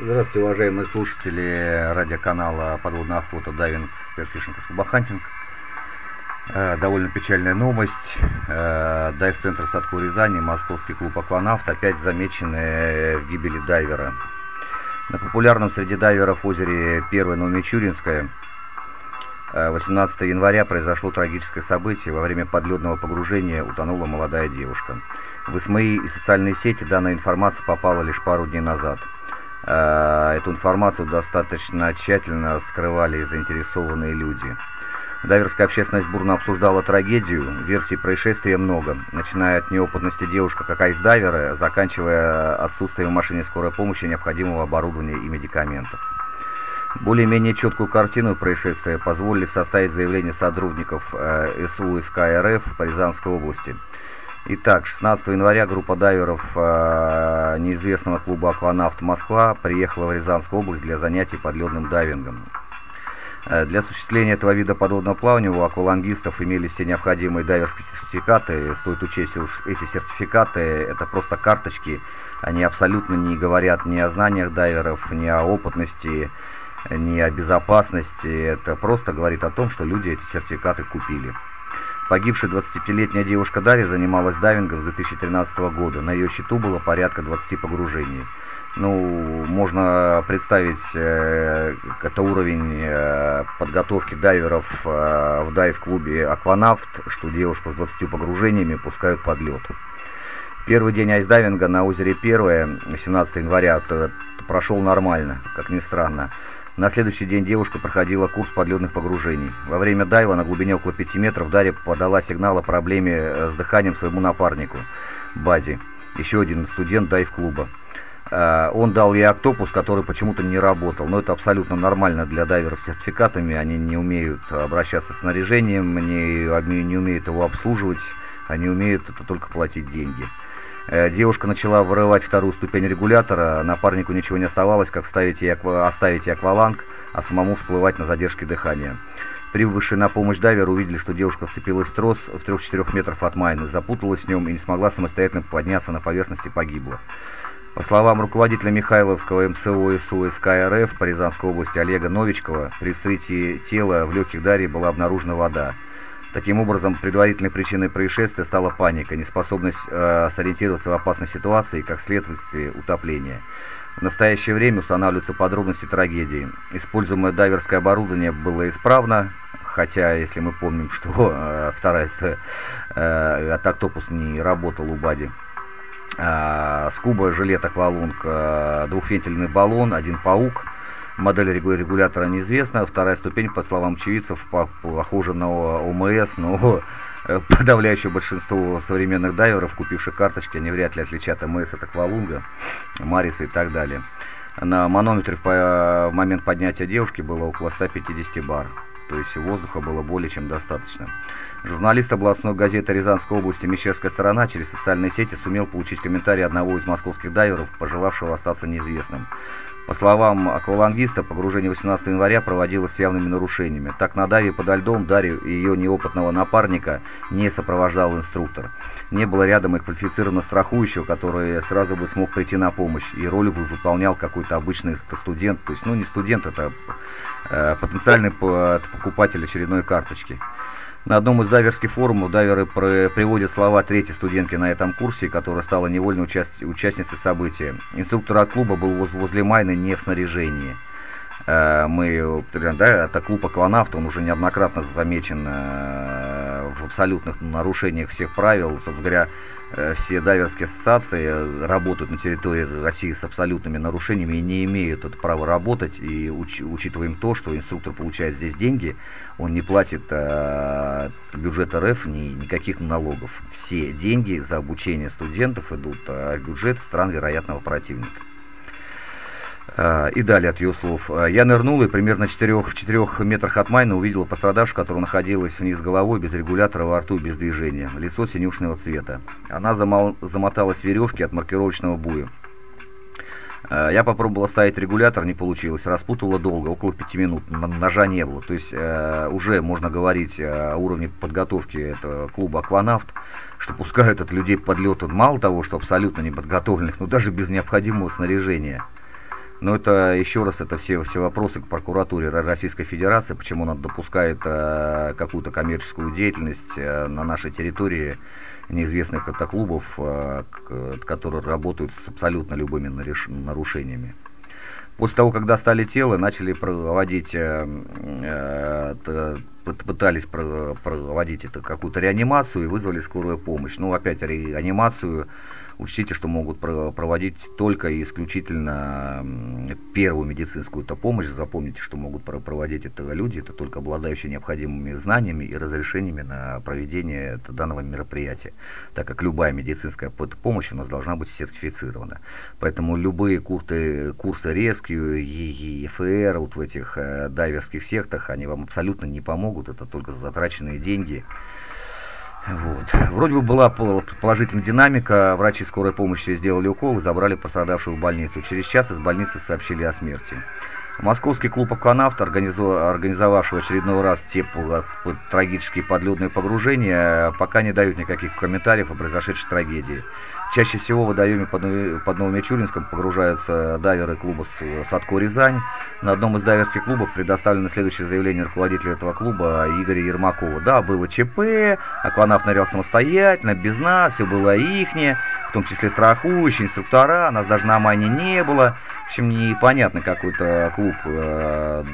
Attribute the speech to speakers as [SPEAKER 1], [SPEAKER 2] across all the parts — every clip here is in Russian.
[SPEAKER 1] Здравствуйте, уважаемые слушатели радиоканала «Подводная охота Дайвинг Spearfishing и Scuba Hunting». Э, довольно печальная новость. Э, дайв-центр Садко Рязани, московский клуб «Акванавт» опять замечены в гибели дайвера. На популярном среди дайверов озере Первое Новомичуринское 18 января произошло трагическое событие. Во время подледного погружения утонула молодая девушка. В СМИ и социальные сети данная информация попала лишь пару дней назад. Э, эту информацию достаточно тщательно скрывали заинтересованные люди. Дайверская общественность бурно обсуждала трагедию, версий происшествия много, начиная от неопытности девушка как айсдайвера, заканчивая отсутствием в машине скорой помощи необходимого оборудования и медикаментов. Более-менее четкую картину происшествия позволили составить заявление сотрудников э, СУ СК РФ по Рязанской области – Итак, 16 января группа дайверов э, неизвестного клуба «Акванавт Москва» приехала в Рязанскую область для занятий подледным дайвингом. Э, для осуществления этого вида подводного плавания у аквалангистов имелись все необходимые дайверские сертификаты. Стоит учесть, что эти сертификаты – это просто карточки, они абсолютно не говорят ни о знаниях дайверов, ни о опытности, ни о безопасности. Это просто говорит о том, что люди эти сертификаты купили. Погибшая 25-летняя девушка Дарья занималась дайвингом с 2013 года. На ее счету было порядка 20 погружений. Ну, можно представить, э, это уровень э, подготовки дайверов э, в дайв-клубе «Акванавт», что девушку с 20 погружениями пускают под лед. Первый день айсдайвинга на озере Первое, 17 января, прошел нормально, как ни странно. На следующий день девушка проходила курс подледных погружений. Во время дайва на глубине около 5 метров Дарья подала сигнал о проблеме э, с дыханием своему напарнику, Бади, еще один студент дайв-клуба. Э, он дал ей октопус, который почему-то не работал. Но это абсолютно нормально для дайверов с сертификатами. Они не умеют обращаться с снаряжением, не, не умеют его обслуживать. Они умеют это только платить деньги. Э, девушка начала вырывать вторую ступень регулятора, напарнику ничего не оставалось, как вставить ей аква... оставить ей акваланг, а самому всплывать на задержке дыхания. Прибывшие на помощь дайверы увидели, что девушка вцепилась в трос в 3-4 метров от майны, запуталась в нем и не смогла самостоятельно подняться на поверхность и погибла. По словам руководителя Михайловского МСО СУ СК РФ по Рязанской области Олега Новичкова, при вскрытии тела в легких Дарьи была обнаружена вода. Таким образом, предварительной причиной происшествия стала паника, неспособность э, сориентироваться в опасной ситуации как следствие, утопление. В настоящее время устанавливаются подробности трагедии. Используемое дайверское оборудование было исправно, хотя, если мы помним, что э, вторая э, от не работал у Бади. Э, скуба, жилет, аквалунг, э, двухвентильный баллон, один паук – Модель регулятора неизвестна. Вторая ступень, по словам очевидцев, похожа на ОМС, но э, подавляющее большинство современных дайверов, купивших карточки, они вряд ли отличат ОМС от Аквалунга, Мариса и так далее. На манометре в момент поднятия девушки было около 150 бар, то есть воздуха было более чем достаточно. Журналист областной газеты Рязанской области «Мещерская сторона» через социальные сети сумел получить комментарий одного из московских дайверов, пожелавшего остаться неизвестным. По словам аквалангиста, погружение 18 января проводилось с явными нарушениями. Так на Дарье подо льдом Дарью и ее неопытного напарника не сопровождал инструктор. Не было рядом и квалифицированного страхующего, который сразу бы смог прийти на помощь. И роль выполнял какой-то обычный студент. То есть, ну не студент, это э, потенциальный покупатель очередной карточки. На одном из дайверских форумов дайверы приводят слова третьей студентки на этом курсе, которая стала невольной участ участницей события. Инструктор от клуба был воз возле Майны не в снаряжении. Э, мы, да, это клуб «Акванавт», он уже неоднократно замечен э, абсолютных нарушениях всех правил. Собственно говоря, Э, все дайверские ассоциации работают на территории России с абсолютными нарушениями и не имеют это права работать. И уч, учитываем то, что инструктор получает здесь деньги, он не платит э, бюджет РФ ни, никаких налогов. Все деньги за обучение студентов идут э, в бюджет стран вероятного противника. А, и далее от ее слов. «А, я нырнул и примерно 4, в 4 метрах от Майна увидела пострадавшую, которая находилась вниз головой, без регулятора во рту, без движения. Лицо синюшного цвета. Она замол, замоталась веревки от маркировочного буя. А, я попробовал ставить регулятор, не получилось. Распутывала долго, около 5 минут. Ножа не было. То есть э, уже можно говорить о уровне подготовки этого клуба «Акванавт», что пускают от людей подлеты мало того, что абсолютно неподготовленных, но даже без необходимого снаряжения. Но это, еще раз, это все, все вопросы к прокуратуре Российской Федерации, почему она допускает э, какую-то коммерческую деятельность э, на нашей территории неизвестных это клубов, э, которые работают с абсолютно любыми нарушениями. После того, когда стали тело, начали проводить, э, э, пытались проводить это какую-то реанимацию и вызвали скорую помощь. Ну, опять реанимацию Учтите, что могут проводить только и исключительно первую медицинскую -то помощь. Запомните, что могут проводить это люди, это только обладающие необходимыми знаниями и разрешениями на проведение данного мероприятия, так как любая медицинская помощь у нас должна быть сертифицирована. Поэтому любые курсы, курсы Rescue, ЕФР, вот в этих э, дайверских сектах, они вам абсолютно не помогут, это только затраченные деньги. Вот. Вроде бы была положительная динамика, врачи скорой помощи сделали укол и забрали пострадавшую в больницу. Через час из больницы сообщили о смерти. Московский клуб «Акванавт», организовавший в очередной раз те трагические подледные погружения, пока не дают никаких комментариев о произошедшей трагедии. Чаще всего в водоеме под Новомичуринском погружаются дайверы клуба «Садко Рязань». На одном из дайверских клубов предоставлено следующее заявление руководителя этого клуба Игоря Ермакова. Да, было ЧП, акванавт нырял самостоятельно, без нас, все было ихнее, в том числе страхующие, инструктора, нас даже на Майне не было. Общем, непонятно какой-то клуб э,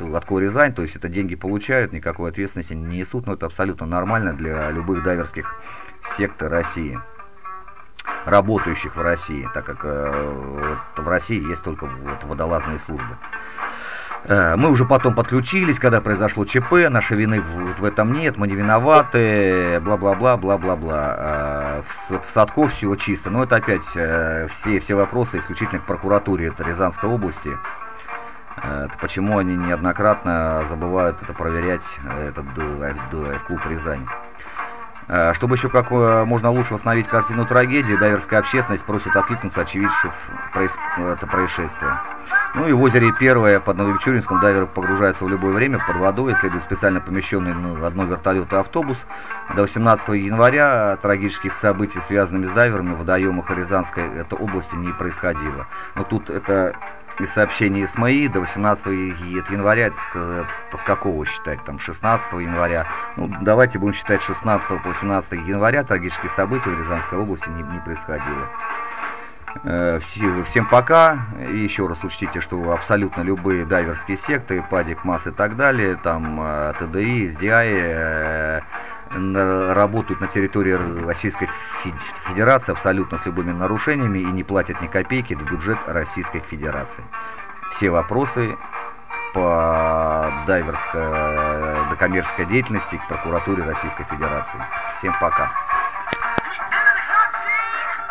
[SPEAKER 1] Латко Рязань, то есть это деньги получают, никакой ответственности не несут, но это абсолютно нормально для любых дайверских сект России работающих в России, так как э, вот в России есть только вот водолазные службы. Э, мы уже потом подключились, когда произошло ЧП, нашей вины в, этом нет, мы не виноваты, бла-бла-бла, бла-бла-бла. Э, в, в Садко все чисто, но это опять э, все, все вопросы исключительно к прокуратуре Рязанской области. Это почему они неоднократно забывают это проверять, этот клуб Рязань. Чтобы еще как можно лучше восстановить картину трагедии, дайверская общественность просит откликнуться очевидцев это происшествие. Ну и в озере Первое под Нововичуринском дайверы погружаются в любое время под водой, следует специально помещенный на одно вертолет и автобус. До 18 января трагических событий, связанными с дайверами в водоемах Рязанской это области не происходило. Но тут это из сообщений СМИ до 18 января, это с какого считать, там 16 января, ну давайте будем считать 16 по 18 января трагические события в Рязанской области не, не происходило. Э, всем пока. И еще раз учтите, что абсолютно любые дайверские секты, падик, масс и так далее, там э, ТДИ, СДИ, работают на территории Российской Федерации абсолютно с любыми нарушениями и не платят ни копейки в бюджет Российской Федерации. Все вопросы по дайверской, докоммерческой деятельности к прокуратуре Российской Федерации. Всем пока.